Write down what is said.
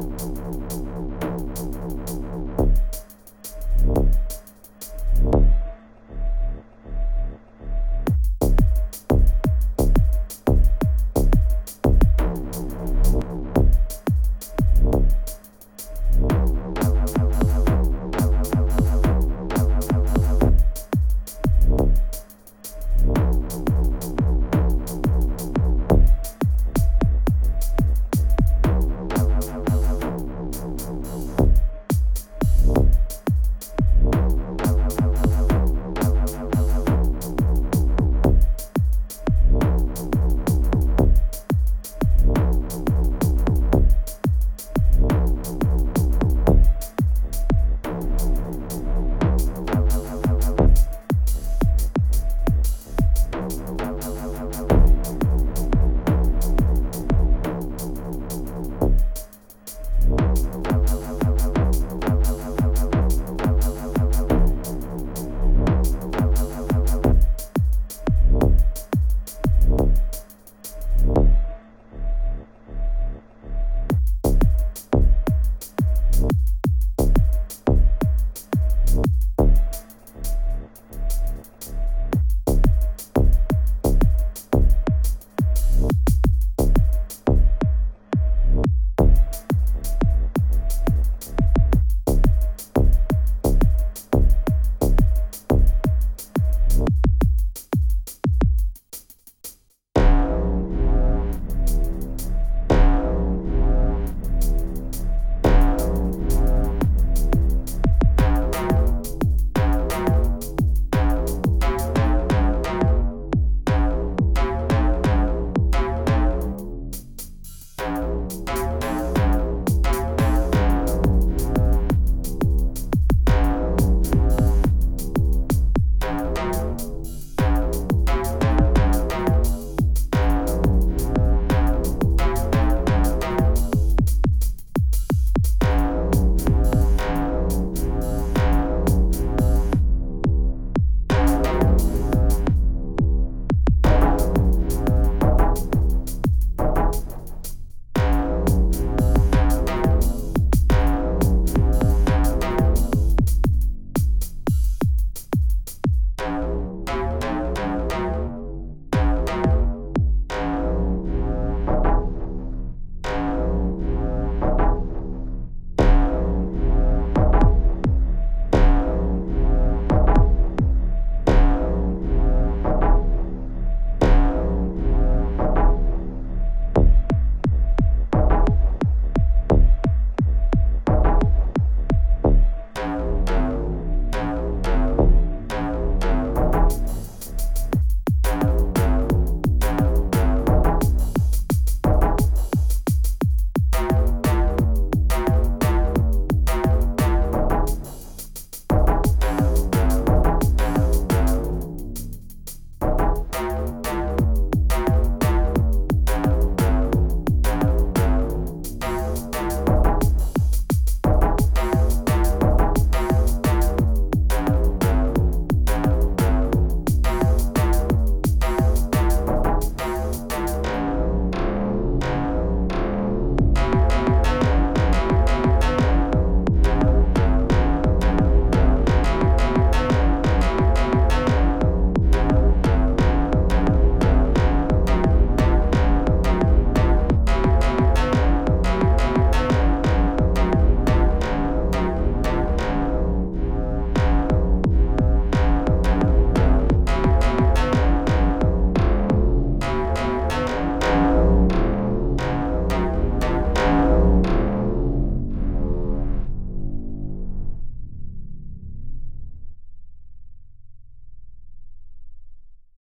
Oh, oh, oh, oh.